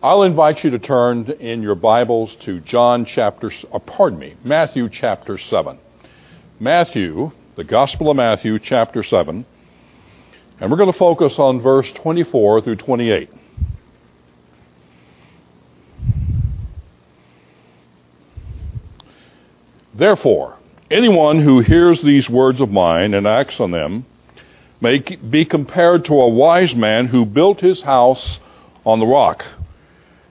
I'll invite you to turn in your Bibles to John chapter, uh, pardon me, Matthew chapter 7. Matthew, the Gospel of Matthew chapter 7, and we're going to focus on verse 24 through 28. Therefore, anyone who hears these words of mine and acts on them may be compared to a wise man who built his house on the rock.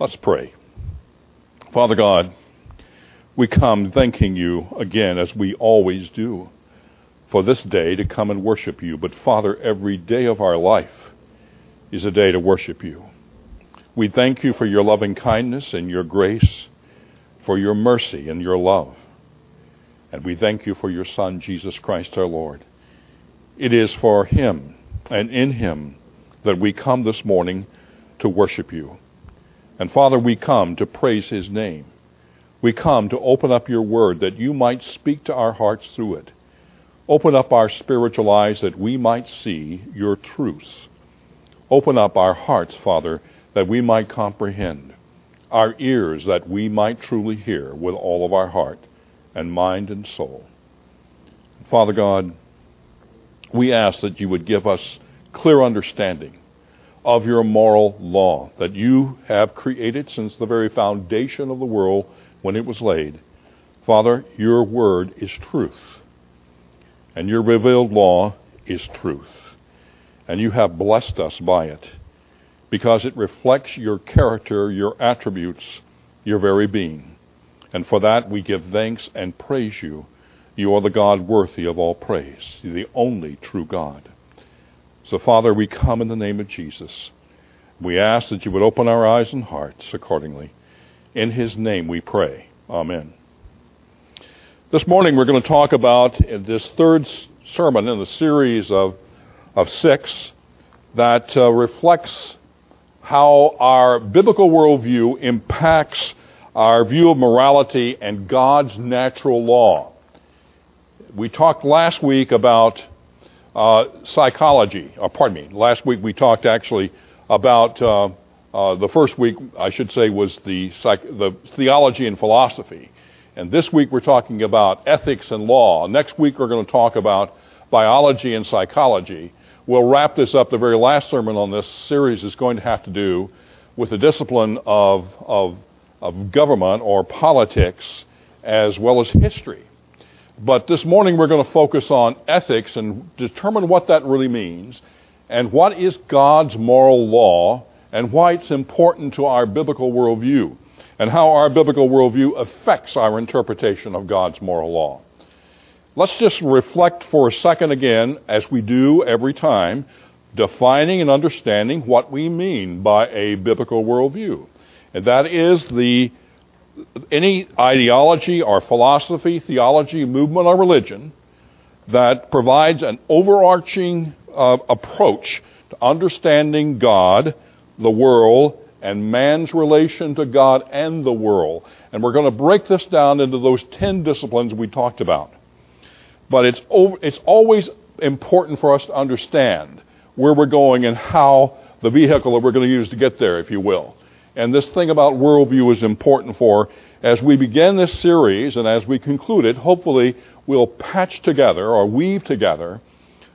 Let's pray. Father God, we come thanking you again, as we always do, for this day to come and worship you. But Father, every day of our life is a day to worship you. We thank you for your loving kindness and your grace, for your mercy and your love. And we thank you for your Son, Jesus Christ our Lord. It is for him and in him that we come this morning to worship you. And Father, we come to praise His name. We come to open up your word that you might speak to our hearts through it. Open up our spiritual eyes that we might see your truths. Open up our hearts, Father, that we might comprehend. Our ears that we might truly hear with all of our heart and mind and soul. Father God, we ask that you would give us clear understanding of your moral law that you have created since the very foundation of the world when it was laid. Father, your word is truth, and your revealed law is truth. And you have blessed us by it because it reflects your character, your attributes, your very being. And for that we give thanks and praise you. You are the God worthy of all praise, the only true God. So, Father, we come in the name of Jesus. We ask that you would open our eyes and hearts accordingly. In his name we pray. Amen. This morning we're going to talk about this third sermon in the series of, of six that uh, reflects how our biblical worldview impacts our view of morality and God's natural law. We talked last week about uh, psychology. Uh, pardon me. Last week we talked actually about uh, uh, the first week, I should say, was the psych- the theology and philosophy, and this week we're talking about ethics and law. Next week we're going to talk about biology and psychology. We'll wrap this up. The very last sermon on this series is going to have to do with the discipline of of, of government or politics as well as history. But this morning we're going to focus on ethics and determine what that really means and what is God's moral law and why it's important to our biblical worldview and how our biblical worldview affects our interpretation of God's moral law. Let's just reflect for a second again, as we do every time, defining and understanding what we mean by a biblical worldview. And that is the any ideology or philosophy, theology, movement, or religion that provides an overarching uh, approach to understanding God, the world, and man's relation to God and the world. And we're going to break this down into those 10 disciplines we talked about. But it's, over, it's always important for us to understand where we're going and how the vehicle that we're going to use to get there, if you will. And this thing about worldview is important for as we begin this series and as we conclude it, hopefully we'll patch together or weave together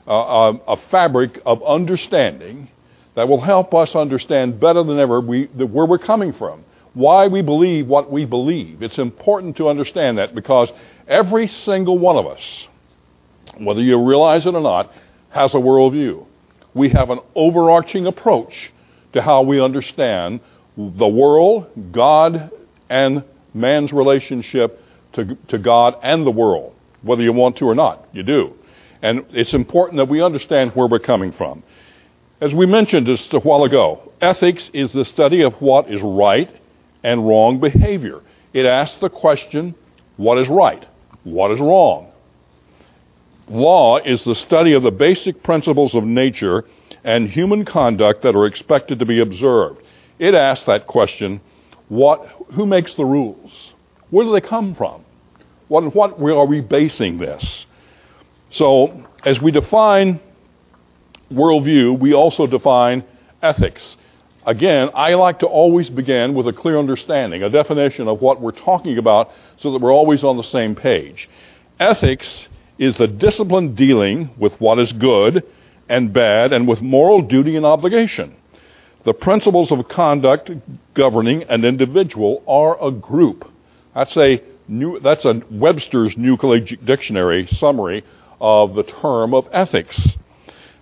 uh, a, a, fabric of understanding that will help us understand better than ever we, where we're coming from, why we believe what we believe. It's important to understand that because every single one of us, whether you realize it or not, has a worldview. We have an overarching approach to how we understand the world, God, and man's relationship to, to God and the world, whether you want to or not. You do. And it's important that we understand where we're coming from. As we mentioned just a while ago, ethics is the study of what is right and wrong behavior. It asks the question, what is right? What is wrong? Law is the study of the basic principles of nature and human conduct that are expected to be observed. It asks that question, what, who makes the rules? Where do they come from? What, what are we basing this? So, as we define worldview, we also define ethics. Again, I like to always begin with a clear understanding, a definition of what we're talking about so that we're always on the same page. Ethics is the discipline dealing with what is good and bad and with moral duty and obligation. The principles of conduct governing an individual are a group. That's a new, that's a Webster's New Collegiate Dictionary summary of the term of ethics.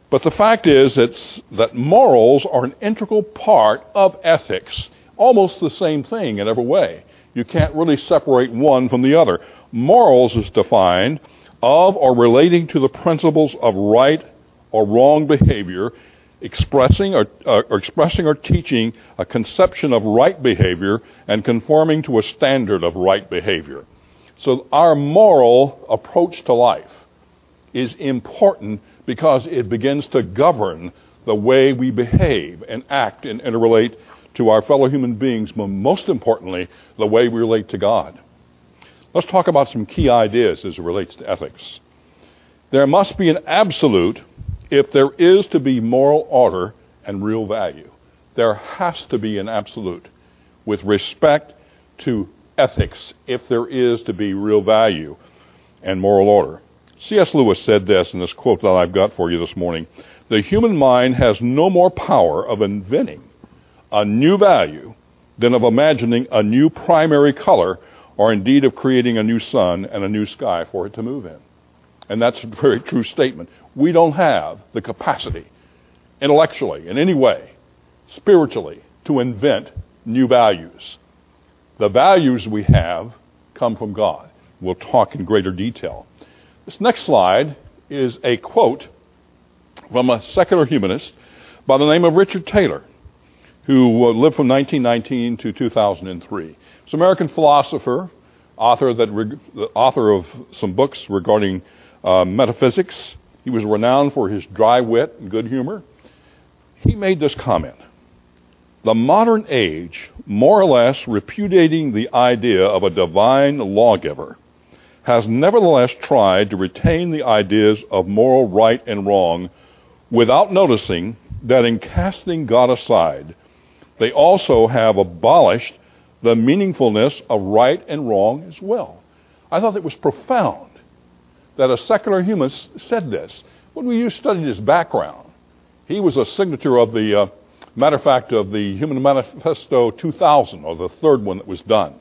But the fact is it's, that morals are an integral part of ethics, almost the same thing in every way. You can't really separate one from the other. Morals is defined of or relating to the principles of right or wrong behavior, expressing or, uh, or, expressing or teaching a conception of right behavior and conforming to a standard of right behavior. So our moral approach to life is important because it begins to govern the way we behave and act and interrelate to our fellow human beings, but most importantly, the way we relate to God. Let's talk about some key ideas as it relates to ethics. There must be an absolute if there is to be moral order and real value. There has to be an absolute with respect to ethics if there is to be real value and moral order. C.S. Lewis said this in this quote that I've got for you this morning The human mind has no more power of inventing a new value than of imagining a new primary color or indeed of creating a new sun and a new sky for it to move in. And that's a very true statement. We don't have the capacity, intellectually, in any way, spiritually, to invent new values. The values we have come from God. We'll talk in greater detail. This next slide is a quote from a secular humanist by the name of Richard Taylor, who uh, lived from 1919 to 2003. He's an American philosopher, author, that, author of some books regarding uh, metaphysics. He was renowned for his dry wit and good humor. He made this comment The modern age, more or less repudiating the idea of a divine lawgiver, has nevertheless tried to retain the ideas of moral right and wrong without noticing that in casting God aside, they also have abolished the meaningfulness of right and wrong as well. I thought it was profound that a secular humanist said this. When we studied his background, he was a signature of the, uh, matter of fact, of the Human Manifesto 2000, or the third one that was done.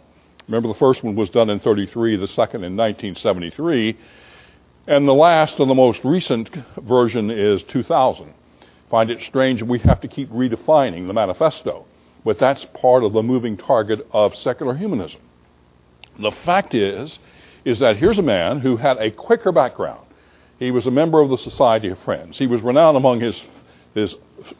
Remember, the first one was done in 33, the second in 1973, and the last and the most recent version is 2000. Find it strange we have to keep redefining the manifesto. But that's part of the moving target of secular humanism. The fact is, is that here's a man who had a Quaker background. He was a member of the Society of Friends. He was renowned among his, his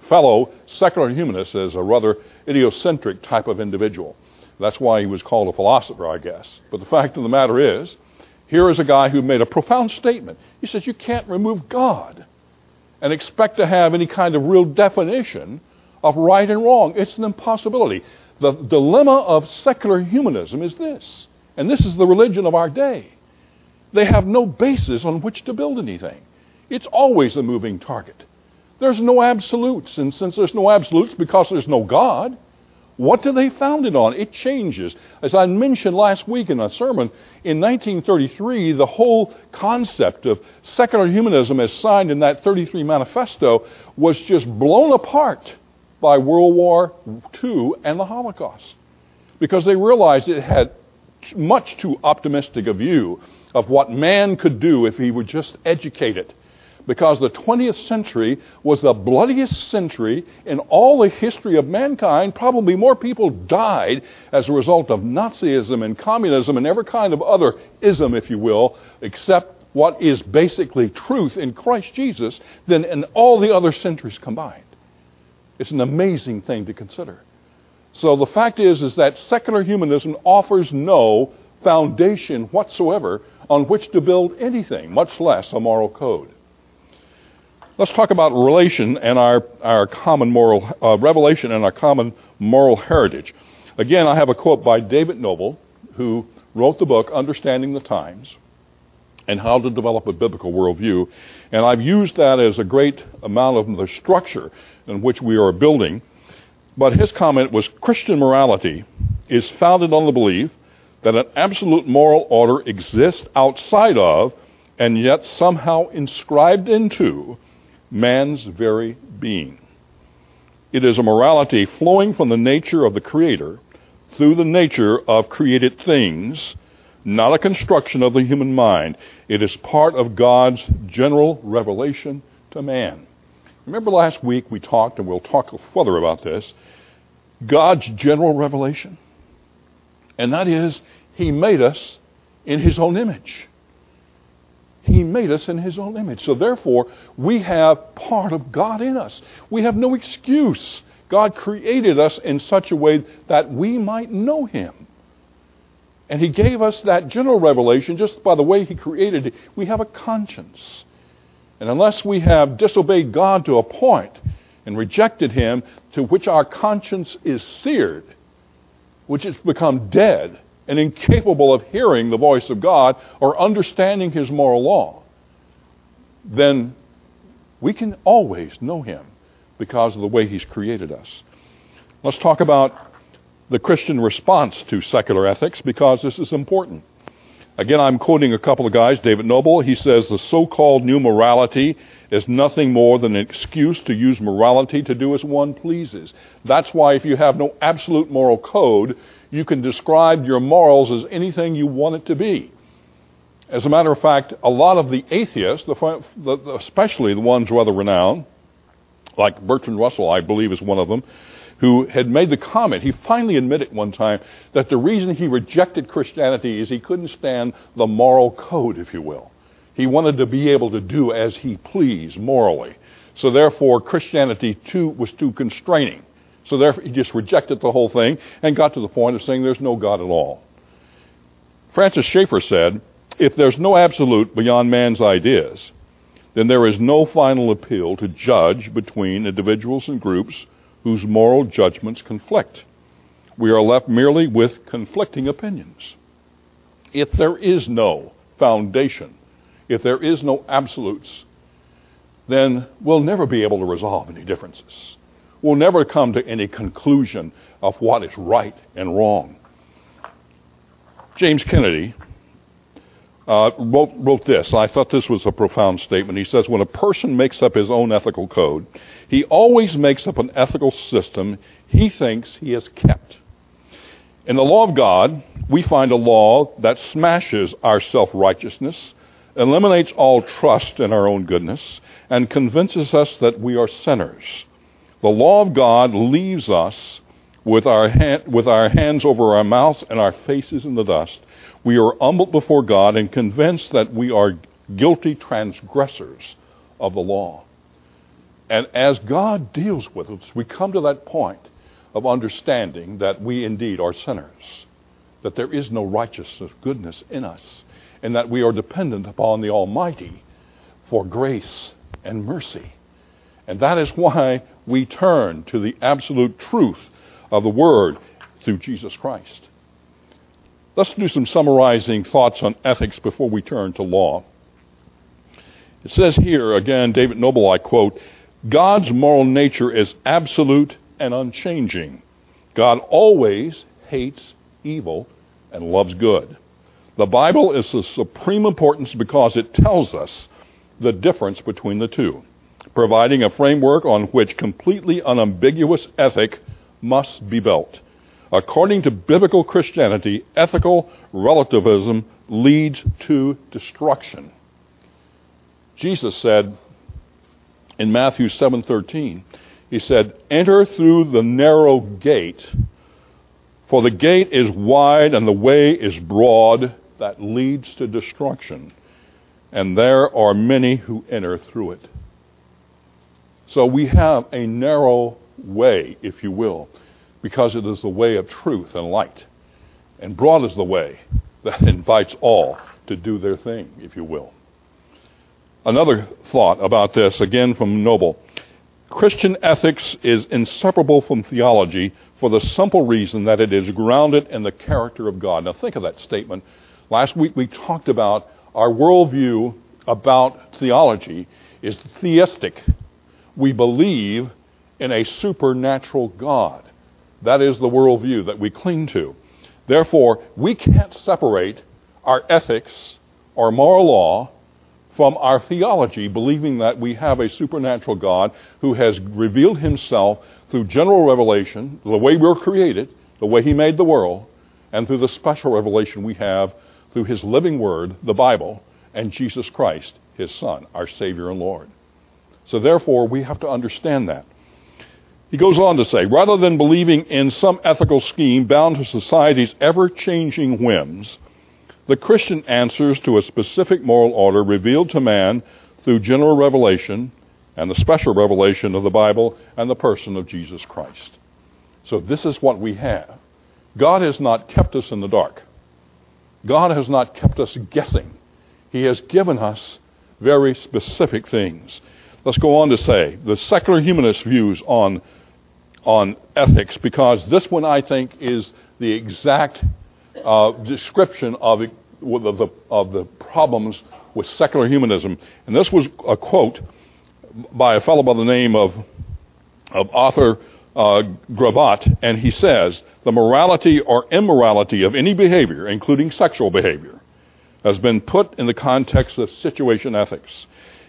fellow secular humanists as a rather idiocentric type of individual. That's why he was called a philosopher, I guess. But the fact of the matter is, here is a guy who made a profound statement. He says, You can't remove God and expect to have any kind of real definition of right and wrong. It's an impossibility. The dilemma of secular humanism is this, and this is the religion of our day. They have no basis on which to build anything. It's always a moving target. There's no absolutes, and since there's no absolutes because there's no God, what do they found it on? It changes. As I mentioned last week in a sermon, in 1933, the whole concept of secular humanism as signed in that 33 manifesto was just blown apart by World War II and the Holocaust because they realized it had much too optimistic a view of what man could do if he would just educate it. Because the 20th century was the bloodiest century in all the history of mankind. Probably more people died as a result of Nazism and communism and every kind of other ism, if you will, except what is basically truth in Christ Jesus than in all the other centuries combined. It's an amazing thing to consider. So the fact is, is that secular humanism offers no foundation whatsoever on which to build anything, much less a moral code. Let's talk about relation and our, our common moral, uh, revelation and our common moral heritage. Again, I have a quote by David Noebel, who wrote the book Understanding the Times and How to Develop a Biblical Worldview. And I've used that as a great amount of the structure in which we are building. But his comment was Christian morality is founded on the belief that an absolute moral order exists outside of and yet somehow inscribed into man's very being. It is a morality flowing from the nature of the Creator through the nature of created things, not a construction of the human mind. It is part of God's general revelation to man. Remember last week we talked, and we'll talk further about this, God's general revelation. And that is, He made us in His own image. He made us in His own image. So therefore, we have part of God in us. We have no excuse. God created us in such a way that we might know Him. And He gave us that general revelation just by the way He created it. We have a conscience. And unless we have disobeyed God to a point and rejected Him to which our conscience is seared, which has become dead, and incapable of hearing the voice of God or understanding His moral law, then we can always know Him because of the way He's created us. Let's talk about the Christian response to secular ethics because this is important. Again, I'm quoting a couple of guys. David Noebel, he says the so called new morality is nothing more than an excuse to use morality to do as one pleases. That's why if you have no absolute moral code, you can describe your morals as anything you want it to be. As a matter of fact, a lot of the atheists, especially the ones rather renowned, like Bertrand Russell, I believe, is one of them, who had made the comment, he finally admitted one time that the reason he rejected Christianity is he couldn't stand the moral code, if you will. He wanted to be able to do as he pleased morally. So therefore, Christianity too was too constraining. So therefore, he just rejected the whole thing and got to the point of saying there's no God at all. Francis Schaeffer said, if there's no absolute beyond man's ideas, then there is no final appeal to judge between individuals and groups whose moral judgments conflict. We are left merely with conflicting opinions. If there is no foundation, if there is no absolutes, then we'll never be able to resolve any differences We'll never come to any conclusion of what is right and wrong. James Kennedy uh, wrote, wrote this. I thought this was a profound statement. He says, When a person makes up his own ethical code, he always makes up an ethical system he thinks he has kept. In the law of God, we find a law that smashes our self righteousness, eliminates all trust in our own goodness, and convinces us that we are sinners. The law of God leaves us with our, hand, with our hands over our mouths and our faces in the dust. We are humbled before God and convinced that we are guilty transgressors of the law. And as God deals with us, we come to that point of understanding that we indeed are sinners, that there is no righteousness, goodness in us, and that we are dependent upon the Almighty for grace and mercy. And that is why we turn to the absolute truth of the Word through Jesus Christ. Let's do some summarizing thoughts on ethics before we turn to law. It says here, again, David Noebel, I quote, God's moral nature is absolute and unchanging. God always hates evil and loves good. The Bible is of supreme importance because it tells us the difference between the two providing a framework on which completely unambiguous ethic must be built. According to biblical Christianity, ethical relativism leads to destruction. Jesus said in Matthew 7:13, he said, "Enter through the narrow gate, for the gate is wide and the way is broad that leads to destruction, and there are many who enter through it." So we have a narrow way, if you will, because it is the way of truth and light. And broad is the way that invites all to do their thing, if you will. Another thought about this, again from Noebel. Christian ethics is inseparable from theology for the simple reason that it is grounded in the character of God. Now, think of that statement. Last week we talked about our worldview about theology is theistic. We believe in a supernatural God. That is the worldview that we cling to. Therefore, we can't separate our ethics or moral law from our theology, believing that we have a supernatural God who has revealed himself through general revelation, the way we're created, the way he made the world, and through the special revelation we have through his living word, the Bible, and Jesus Christ, his Son, our Savior and Lord. So therefore, we have to understand that. He goes on to say, rather than believing in some ethical scheme bound to society's ever changing whims, the Christian answers to a specific moral order revealed to man through general revelation and the special revelation of the Bible and the person of Jesus Christ. So this is what we have. God has not kept us in the dark. God has not kept us guessing. He has given us very specific things. Let's go on to say the secular humanist views on, on ethics, because this one I think is the exact uh, description of, of, the, of the problems with secular humanism. And this was a quote by a fellow by the name of, of Arthur uh, Gravatt, and he says, The morality or immorality of any behavior, including sexual behavior, has been put in the context of situation ethics.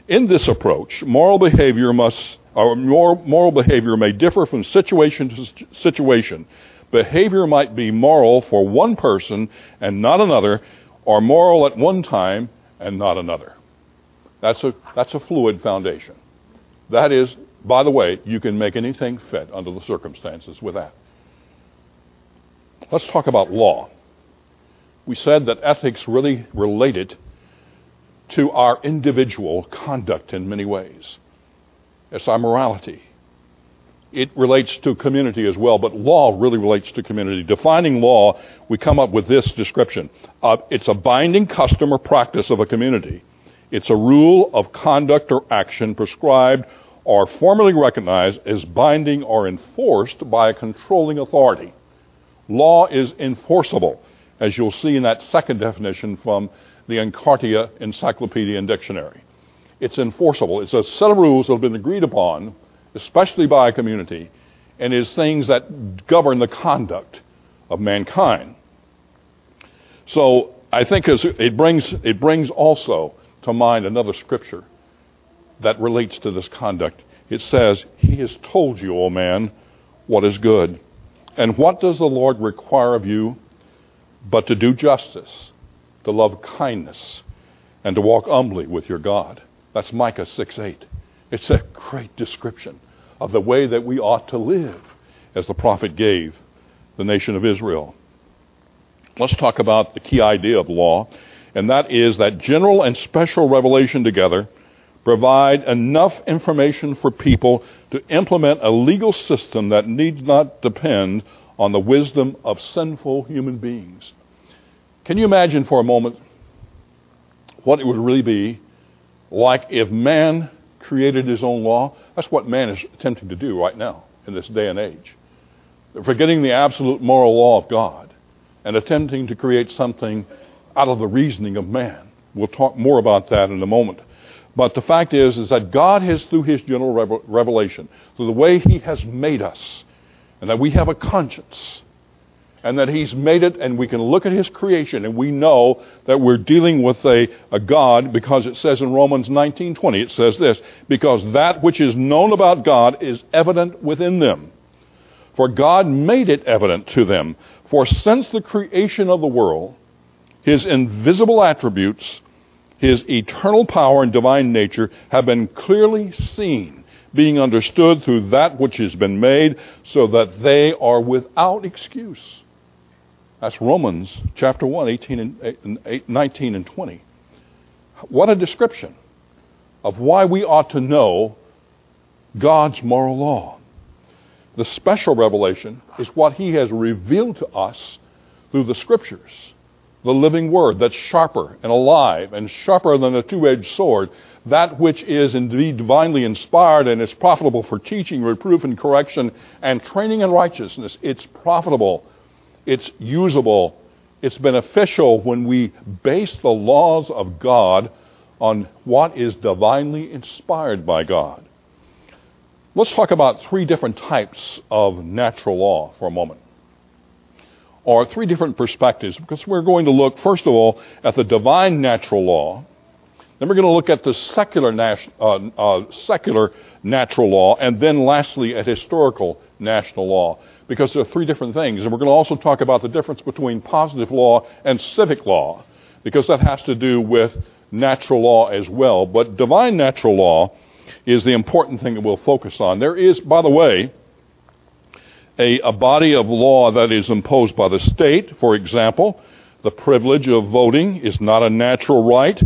In this approach, moral behavior must, or moral behavior may differ from situation to situation. Behavior might be moral for one person and not another, or moral at one time and not another. That's a, that's a fluid foundation. That is, by the way, you can make anything fit under the circumstances with that. Let's talk about law. We said that ethics really related to our individual conduct in many ways. It's our morality. It relates to community as well, but law really relates to community. Defining law, we come up with this description. Uh, it's a binding custom or practice of a community. It's a rule of conduct or action prescribed or formally recognized as binding or enforced by a controlling authority. Law is enforceable, as you'll see in that second definition from the Encarta Encyclopedia and Dictionary. It's enforceable. It's a set of rules that have been agreed upon, especially by a community, and is things that govern the conduct of mankind. So I think it brings, it brings also to mind another scripture that relates to this conduct. It says, He has told you, O man, what is good. And what does the Lord require of you but to do justice, to love kindness, and to walk humbly with your God? That's Micah 6 8. It's a great description of the way that we ought to live as the prophet gave the nation of Israel. Let's talk about the key idea of law, and that is that general and special revelation together provide enough information for people to implement a legal system that needs not depend on the wisdom of sinful human beings. Can you imagine for a moment what it would really be like if man created his own law? That's what man is attempting to do right now in this day and age. Forgetting the absolute moral law of God and attempting to create something out of the reasoning of man. We'll talk more about that in a moment. But the fact is, is that God has, through His general revelation, through the way He has made us, and that we have a conscience, and that He's made it, and we can look at His creation, and we know that we're dealing with a, a God, because it says in Romans 19:20, it says this, because that which is known about God is evident within them. For God made it evident to them. For since the creation of the world, His invisible attributes his eternal power and divine nature have been clearly seen, being understood through that which has been made, so that they are without excuse. That's Romans chapter 1, 18 and, eh, eh, 19 and 20. What a description of why we ought to know God's moral law. The special revelation is what he has revealed to us through the scriptures, the living word that's sharper and alive and sharper than a two edged sword, that which is indeed divinely inspired and is profitable for teaching, reproof, and correction, and training in righteousness. It's profitable, it's usable, it's beneficial when we base the laws of God on what is divinely inspired by God. Let's talk about three different types of natural law for a moment, or three different perspectives, because we're going to look, first of all, at the divine natural law. Then we're going to look at the secular, uh, uh, secular natural law, and then lastly at historical national law, because there are three different things. And we're going to also talk about the difference between positive law and civic law, because that has to do with natural law as well. But divine natural law is the important thing that we'll focus on. There is, by the way, a, a body of law that is imposed by the state. For example, the privilege of voting is not a natural right,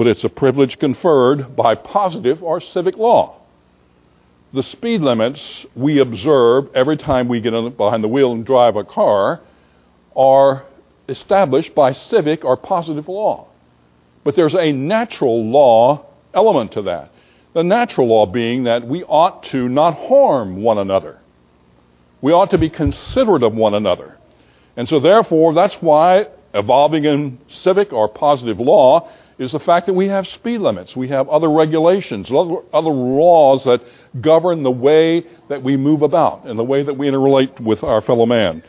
but it's a privilege conferred by positive or civic law. The speed limits we observe every time we get behind the wheel and drive a car are established by civic or positive law. But there's a natural law element to that. The natural law being that we ought to not harm one another. We ought to be considerate of one another. And so, therefore, that's why evolving in civic or positive law is the fact that we have speed limits. We have other regulations, other, laws that govern the way that we move about and the way that we interrelate with our fellow man.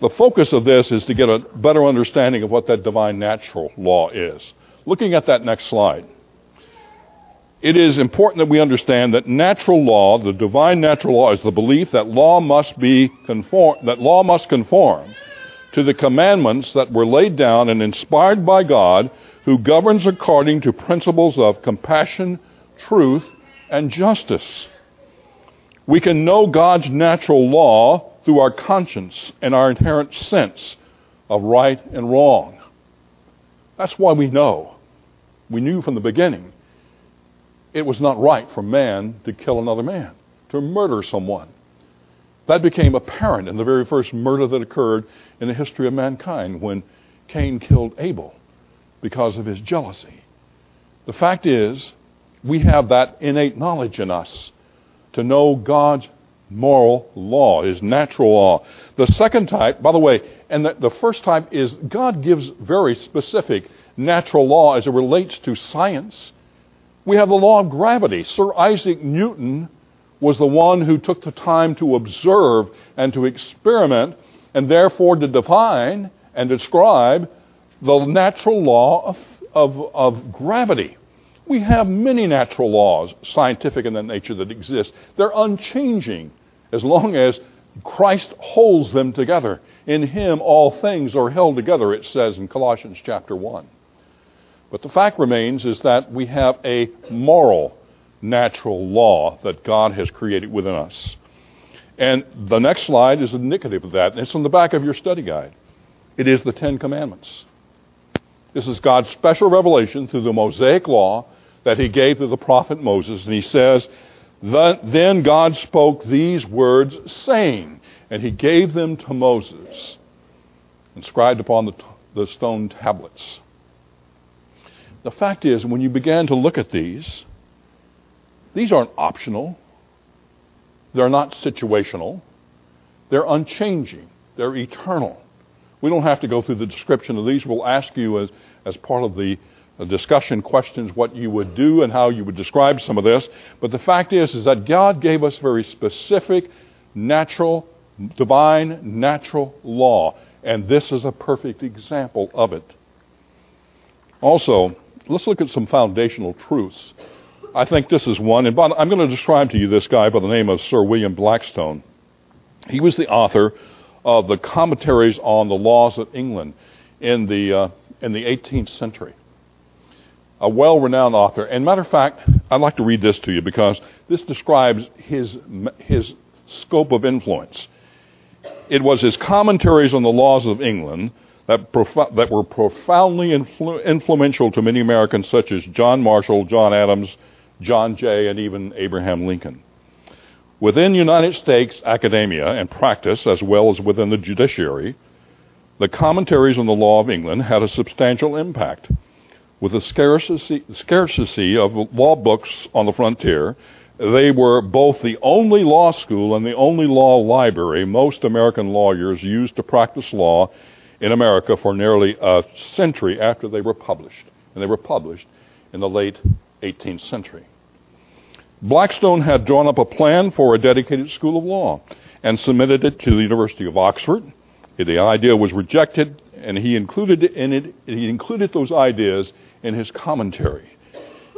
The focus of this is to get a better understanding of what that divine natural law is. Looking at that next slide it is important that we understand that natural law, the divine natural law, is the belief that law must be conform, that law must conform to the commandments that were laid down and inspired by God, who governs according to principles of compassion, truth, and justice. We can know God's natural law through our conscience and our inherent sense of right and wrong. That's why we know. We knew from the beginning it was not right for man to kill another man, to murder someone. That became apparent in the very first murder that occurred in the history of mankind when Cain killed Abel because of his jealousy. The fact is, we have that innate knowledge in us to know God's moral law, His natural law. The second type, by the way, and the, the, first type is God gives very specific natural law as it relates to science we have the law of gravity. Sir Isaac Newton was the one who took the time to observe and to experiment and therefore to define and describe the natural law of, of, of gravity. We have many natural laws, scientific in that nature, that exist. They're unchanging as long as Christ holds them together. In Him, all things are held together, it says in Colossians chapter 1. But the fact remains is that we have a moral, natural law that God has created within us. And the next slide is indicative of that, it's on the back of your study guide. It is the Ten Commandments. This is God's special revelation through the Mosaic law that he gave to the prophet Moses. And he says, Then God spoke these words, saying, and he gave them to Moses, inscribed upon the, the stone tablets. The fact is, when you began to look at these, these aren't optional. They're not situational. They're unchanging. They're eternal. We don't have to go through the description of these. We'll ask you as, as part of the uh, discussion questions what you would do and how you would describe some of this. But the fact is, is that God gave us very specific, natural, divine, natural law. And this is a perfect example of it. Also, let's look at some foundational truths. I think this is one, and I'm going to describe to you this guy by the name of Sir William Blackstone. He was the author of the commentaries on the laws of England in the uh, in the 18th century. A well-renowned author. And matter of fact, I'd like to read this to you because this describes his his scope of influence. It was his commentaries on the laws of England that, prof- that were profoundly influ- influential to many Americans, such as John Marshall, John Adams, John Jay, and even Abraham Lincoln. Within United States academia and practice, as well as within the judiciary, the commentaries on the law of England had a substantial impact. With the scarcity, scarcity of law books on the frontier, they were both the only law school and the only law library most American lawyers used to practice law in America for nearly a century after they were published. And they were published in the late 18th century. Blackstone had drawn up a plan for a dedicated school of law and submitted it to the University of Oxford. The idea was rejected, and he included in it, he included those ideas in his commentary.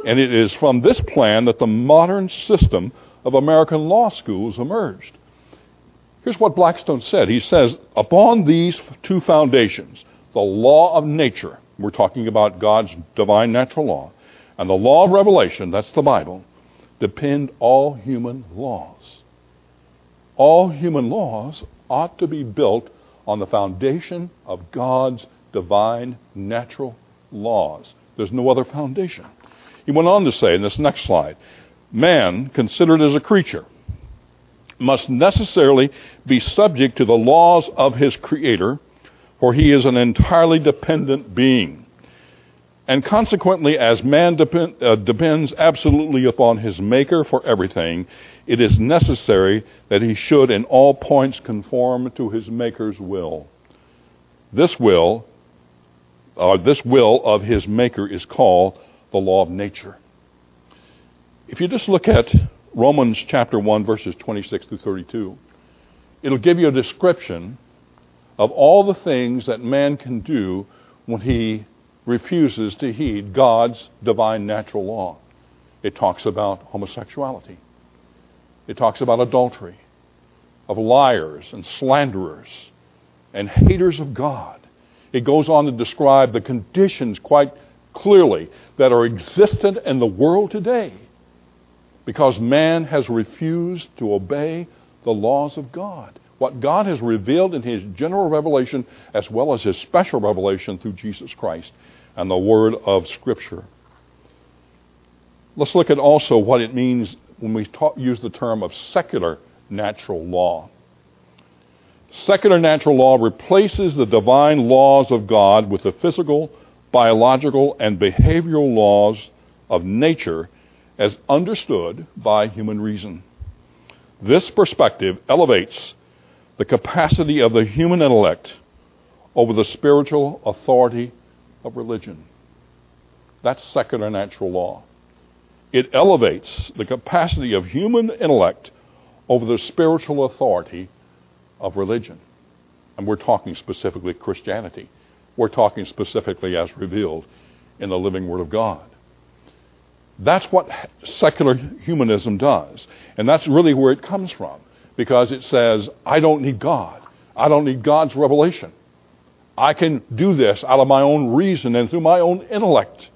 And it is from this plan that the modern system of American law schools emerged. Here's what Blackstone said. He says, upon these two foundations, the law of nature, we're talking about God's divine natural law, and the law of revelation, that's the Bible, depend all human laws. All human laws ought to be built on the foundation of God's divine natural laws. There's no other foundation. He went on to say in this next slide man, considered as a creature, must necessarily be subject to the laws of his Creator, for he is an entirely dependent being. And consequently, as man depend, uh, depends absolutely upon his Maker for everything, it is necessary that he should in all points conform to his Maker's will. This will, or uh, this will of his Maker is called the law of nature. If you just look at Romans chapter 1, verses 26 through 32, it'll give you a description of all the things that man can do when he refuses to heed God's divine natural law. It talks about homosexuality. It talks about adultery, of liars and slanderers and haters of God. It goes on to describe the conditions quite clearly that are existent in the world today because man has refused to obey the laws of God. What God has revealed in His general revelation as well as His special revelation through Jesus Christ and the Word of Scripture. Let's look at also what it means when we talk, use the term of secular natural law. Secular natural law replaces the divine laws of God with the physical, biological, and behavioral laws of nature as understood by human reason. This perspective elevates the capacity of the human intellect over the spiritual authority of religion. That's secular natural law. It elevates the capacity of human intellect over the spiritual authority of religion. And we're talking specifically Christianity. We're talking specifically as revealed in the living Word of God. That's what secular humanism does. And that's really where it comes from. Because it says, I don't need God. I don't need God's revelation. I can do this out of my own reason and through my own intellect.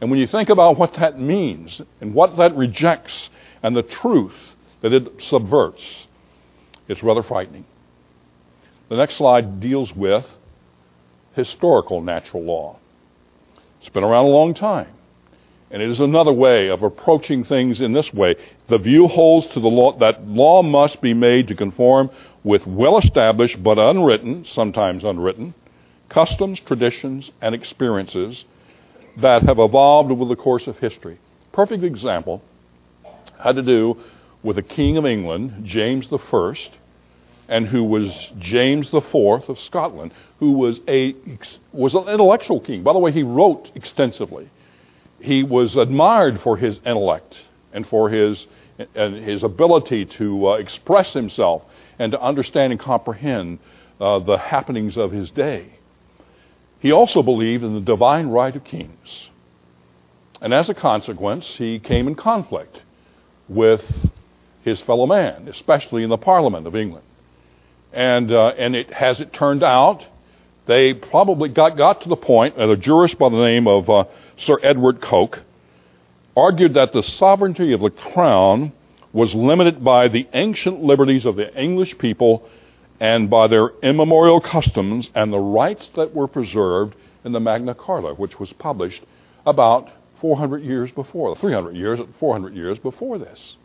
And when you think about what that means and what that rejects and the truth that it subverts, it's rather frightening. The next slide deals with historical natural law. It's been around a long time. And it is another way of approaching things in this way. The view holds to the law that law must be made to conform with well established but unwritten, sometimes unwritten, customs, traditions, and experiences that have evolved over the course of history. Perfect example had to do with a king of England, James First, and who was James Fourth of Scotland, who was a was an intellectual king. By the way, he wrote extensively. He was admired for his intellect and for his and his ability to uh, express himself and to understand and comprehend uh, the happenings of his day. He also believed in the divine right of kings. And as a consequence, he came in conflict with his fellow man, especially in the Parliament of England. And, uh, and it, as it turned out, they probably got, got to the point that a jurist by the name of uh, Sir Edward Coke argued that the sovereignty of the crown was limited by the ancient liberties of the English people and by their immemorial customs and the rights that were preserved in the Magna Carta, which was published about 400 years before, 300 years, 400 years before this.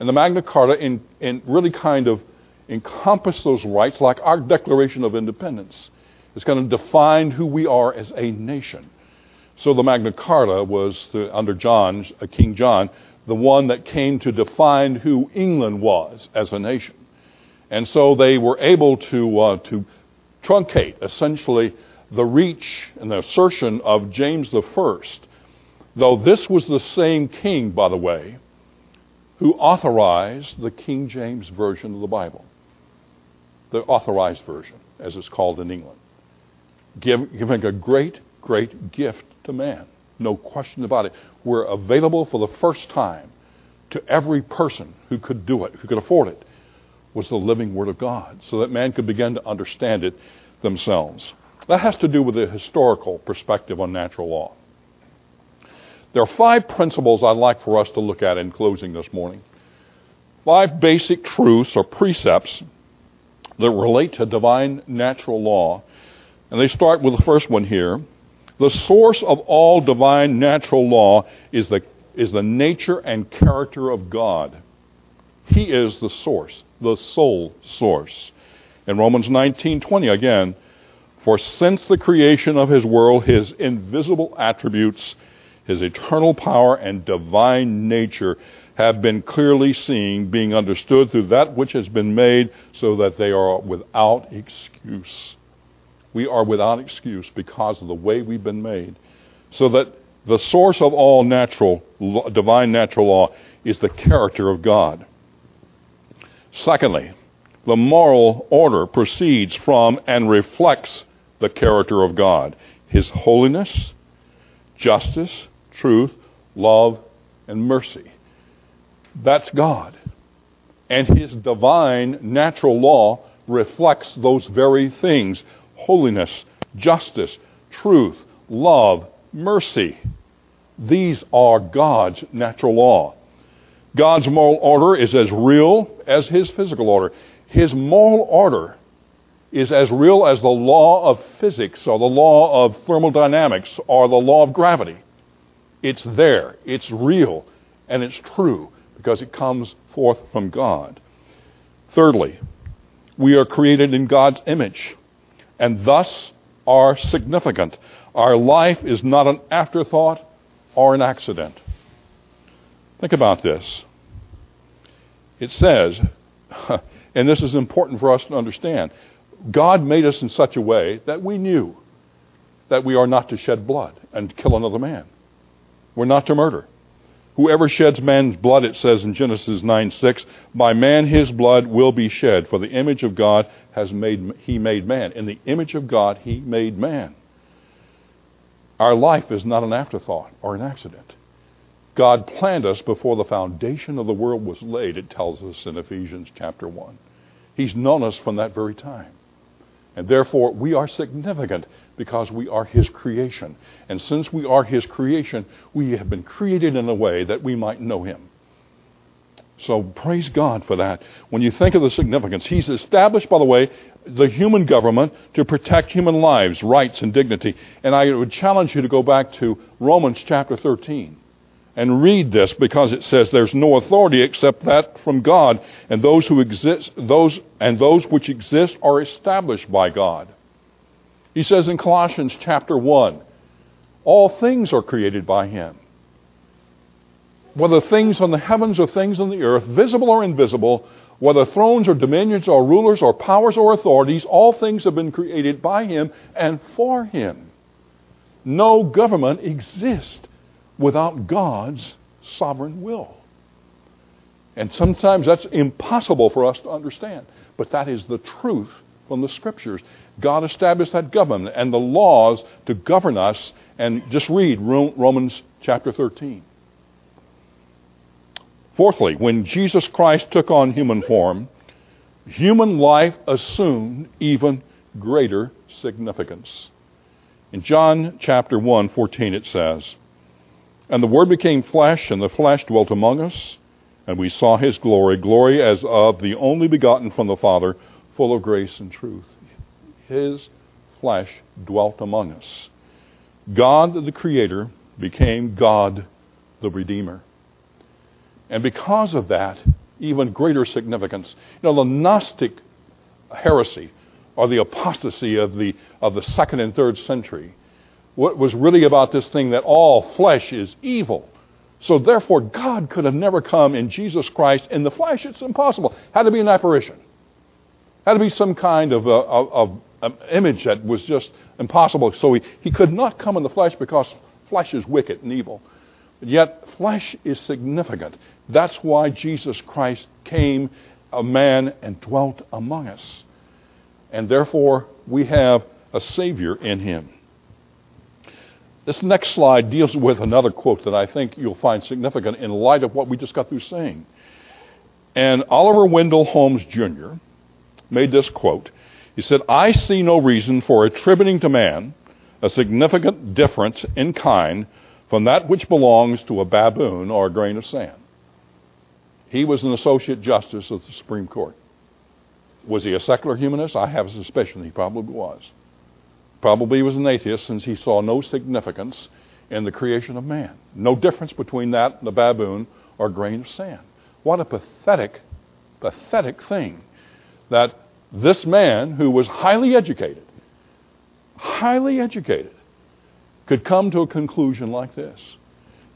And the Magna Carta in, in really kind of encompass those rights like our Declaration of Independence. It's going to define who we are as a nation. So the Magna Carta was, the, under John, uh, King John, the one that came to define who England was as a nation. And so they were able to, uh, to truncate essentially the reach and the assertion of James I, though this was the same king, by the way, who authorized the King James Version of the Bible, the authorized version, as it's called in England, giving a great, great gift to man. No question about it. We're available for the first time to every person who could do it, who could afford it, was the living Word of God, so that man could begin to understand it themselves. That has to do with the historical perspective on natural law. There are five principles I'd like for us to look at in closing this morning. Five basic truths or precepts that relate to divine natural law. And they start with the first one here. The source of all divine natural law is the, is the nature and character of God. He is the source, the sole source. In Romans 19:20 again, for since the creation of his world his invisible attributes his eternal power and divine nature have been clearly seen, being understood through that which has been made, so that they are without excuse. We are without excuse because of the way we've been made. So that the source of all natural, divine natural law is the character of God. Secondly, the moral order proceeds from and reflects the character of God, His holiness, justice, truth, love, and mercy. That's God. And His divine natural law reflects those very things holiness, justice, truth, love, mercy. These are God's natural law. God's moral order is as real as His physical order. His moral order is as real as the law of physics or the law of thermodynamics or the law of gravity. It's there, it's real, and it's true because it comes forth from God. Thirdly, we are created in God's image and thus are significant. Our life is not an afterthought or an accident. Think about this. It says, and this is important for us to understand God made us in such a way that we knew that we are not to shed blood and kill another man. We're not to murder. Whoever sheds man's blood, it says in Genesis 9 6, by man his blood will be shed, for the image of God has made he made man. In the image of God he made man. Our life is not an afterthought or an accident. God planned us before the foundation of the world was laid, it tells us in Ephesians chapter 1. He's known us from that very time. And therefore, we are significant because we are His creation. And since we are His creation, we have been created in a way that we might know Him. So praise God for that. When you think of the significance, He's established, by the way, the human government to protect human lives, rights, and dignity. And I would challenge you to go back to Romans chapter 13 and read this because it says there's no authority except that from God, and those who exist, those and those which exist are established by God. He says in Colossians chapter 1, all things are created by him. Whether things on the heavens or things on the earth, visible or invisible, whether thrones or dominions or rulers or powers or authorities, all things have been created by him and for him. No government exists without God's sovereign will. And sometimes that's impossible for us to understand, but that is the truth from the scriptures. God established that government and the laws to govern us. And just read Romans chapter 13. Fourthly, when Jesus Christ took on human form, human life assumed even greater significance. In John chapter 1, 14, it says, and the Word became flesh, and the flesh dwelt among us, and we saw his glory, glory as of the only begotten from the Father, full of grace and truth. His flesh dwelt among us. God the Creator became God the Redeemer. And because of that, even greater significance. You know, the Gnostic heresy or the apostasy of the, of the second and third century what was really about this thing that all flesh is evil. So therefore, God could have never come in Jesus Christ in the flesh. It's impossible. Had to be an apparition. Had to be some kind of, uh, of, of image that was just impossible. So he, he could not come in the flesh because flesh is wicked and evil. Yet flesh is significant. That's why Jesus Christ came a man and dwelt among us. And therefore, we have a Savior in him. This next slide deals with another quote that I think you'll find significant in light of what we just got through saying. And Oliver Wendell Holmes Jr. made this quote. He said, I see no reason for attributing to man a significant difference in kind from that which belongs to a baboon or a grain of sand. He was an associate justice of the Supreme Court. Was he a secular humanist? I have a suspicion he probably was. Probably was an atheist since he saw no significance in the creation of man. No difference between that and a baboon or a grain of sand. What a pathetic, pathetic thing that this man who was highly educated, highly educated, could come to a conclusion like this.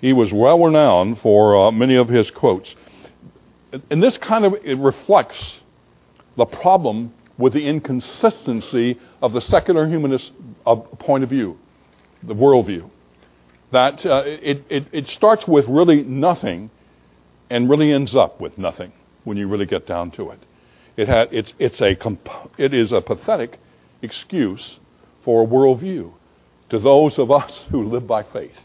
He was well renowned for uh, many of his quotes. And this kind of it reflects the problem with the inconsistency of the secular humanist uh, point of view, the worldview. That uh, it, it, it starts with really nothing and really ends up with nothing when you really get down to it. It, had, it's, it's a comp- it is a pathetic excuse for a worldview to those of us who live by faith.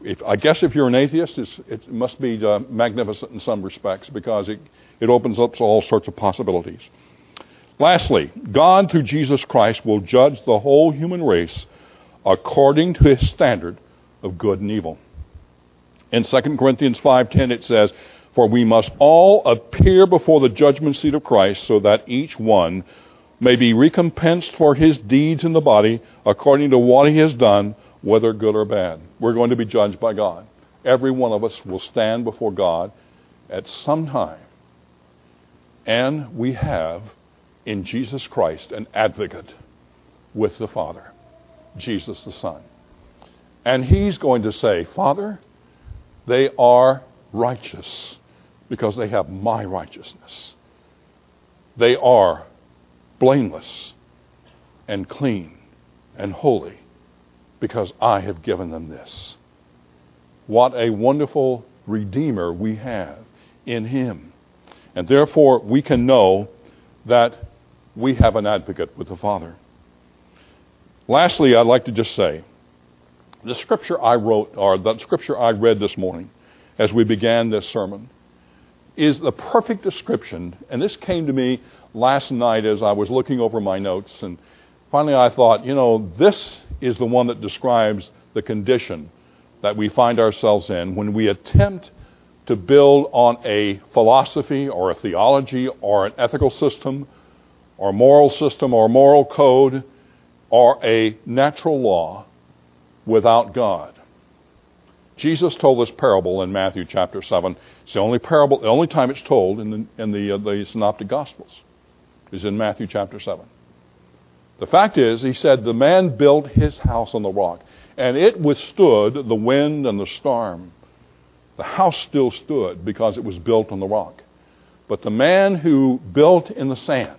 If, I guess if you're an atheist, it must be uh, magnificent in some respects because it, it opens up all sorts of possibilities. Lastly, God through Jesus Christ will judge the whole human race according to his standard of good and evil. In 2 Corinthians 5:10 it says, "For we must all appear before the judgment seat of Christ so that each one may be recompensed for his deeds in the body according to what he has done, whether good or bad." We're going to be judged by God. Every one of us will stand before God at some time. And we have in Jesus Christ an advocate with the Father, Jesus the Son. And he's going to say, Father, they are righteous because they have my righteousness. They are blameless and clean and holy because I have given them this. What a wonderful Redeemer we have in Him. And therefore, we can know that we have an advocate with the Father. Lastly, I'd like to just say the scripture I wrote, or the scripture I read this morning as we began this sermon, is the perfect description. And this came to me last night as I was looking over my notes. And finally, I thought, you know, this is the one that describes the condition that we find ourselves in when we attempt to build on a philosophy or a theology or an ethical system or moral system or moral code or a natural law without God. Jesus told this parable in Matthew chapter 7. It's the only parable, the only time it's told in the, in the, uh, the Synoptic Gospels is in Matthew chapter 7. The fact is, he said, the man built his house on the rock, and it withstood the wind and the storm. The house still stood because it was built on the rock. But the man who built in the sand,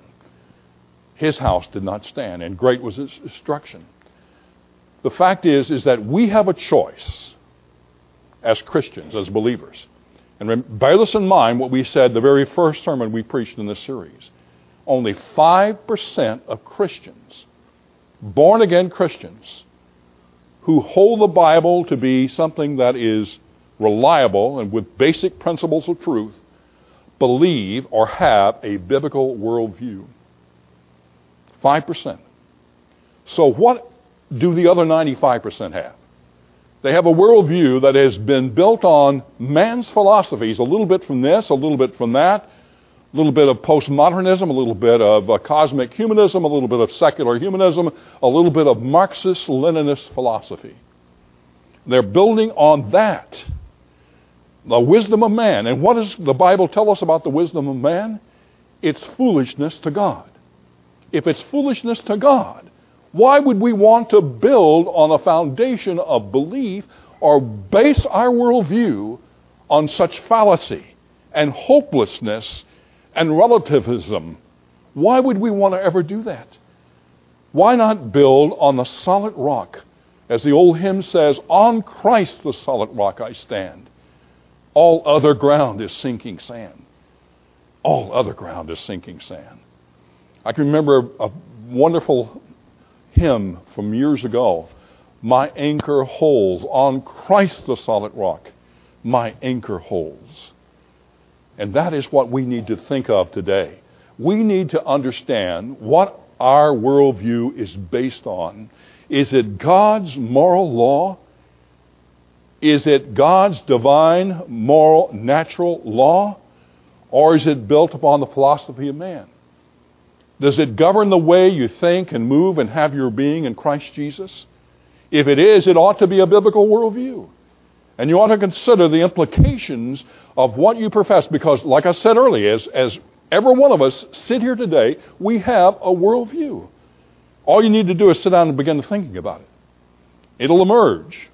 his house did not stand, and great was its destruction. The fact is, is that we have a choice as Christians, as believers. And bear this in mind what we said the very first sermon we preached in this series. Only 5% of Christians, born again Christians, who hold the Bible to be something that is reliable and with basic principles of truth, believe or have a biblical worldview. 5%. So, what do the other 95% have? They have a worldview that has been built on man's philosophies, a little bit from this, a little bit from that, a little bit of postmodernism, a little bit of uh, cosmic humanism, a little bit of secular humanism, a little bit of Marxist Leninist philosophy. They're building on that. the wisdom of man. And what does the Bible tell us about the wisdom of man? It's foolishness to God. If it's foolishness to God, why would we want to build on a foundation of belief or base our worldview on such fallacy and hopelessness and relativism? Why would we want to ever do that? Why not build on the solid rock? As the old hymn says, On Christ the solid rock I stand. All other ground is sinking sand. All other ground is sinking sand. I can remember a wonderful hymn from years ago. My anchor holds on Christ the solid rock. My anchor holds. And that is what we need to think of today. We need to understand what our worldview is based on. Is it God's moral law? Is it God's divine, moral, natural law? Or is it built upon the philosophy of man? Does it govern the way you think and move and have your being in Christ Jesus? If it is, it ought to be a biblical worldview. And you ought to consider the implications of what you profess because, like I said earlier, as, as every one of us sit here today, we have a worldview. All you need to do is sit down and begin thinking about it. It'll emerge.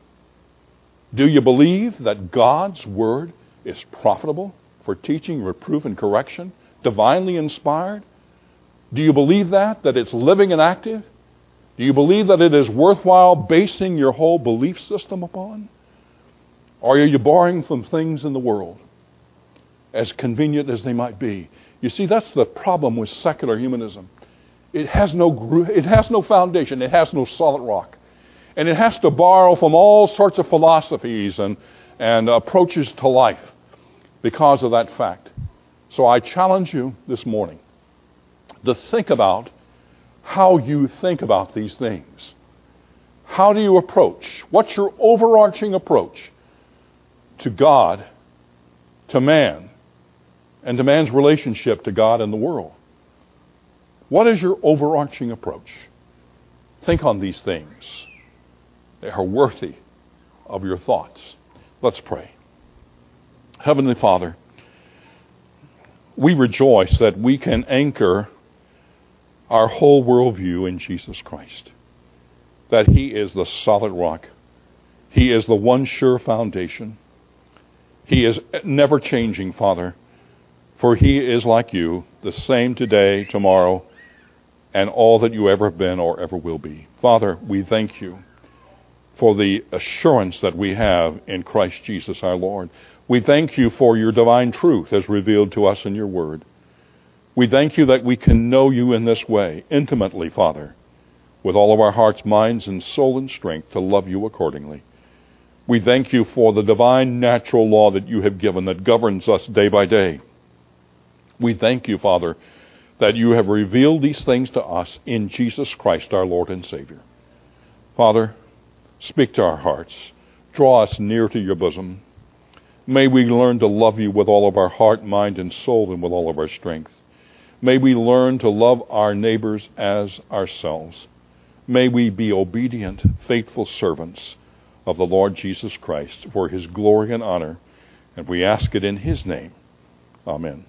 Do you believe that God's Word is profitable for teaching, reproof, and correction, divinely inspired? Do you believe that? That it's living and active? Do you believe that it is worthwhile basing your whole belief system upon? Or are you borrowing from things in the world, as convenient as they might be? You see, that's the problem with secular humanism. It has no, it has no foundation, it has no solid rock. And it has to borrow from all sorts of philosophies and, and approaches to life because of that fact. So I challenge you this morning to think about how you think about these things. How do you approach? What's your overarching approach to God, to man, and to man's relationship to God and the world? What is your overarching approach? Think on these things. They are worthy of your thoughts. Let's pray. Heavenly Father, we rejoice that we can anchor our whole worldview in Jesus Christ. That He is the solid rock. He is the one sure foundation. He is never changing, Father, for He is like you, the same today, tomorrow, and all that you ever have been or ever will be. Father, we thank you for the assurance that we have in Christ Jesus our Lord. We thank you for your divine truth as revealed to us in your word. We thank you that we can know you in this way, intimately, Father, with all of our hearts, minds, and soul and strength to love you accordingly. We thank you for the divine natural law that you have given that governs us day by day. We thank you, Father, that you have revealed these things to us in Jesus Christ, our Lord and Savior. Father, speak to our hearts. Draw us near to your bosom. May we learn to love you with all of our heart, mind, and soul, and with all of our strength. May we learn to love our neighbors as ourselves. May we be obedient, faithful servants of the Lord Jesus Christ for his glory and honor. And we ask it in his name. Amen.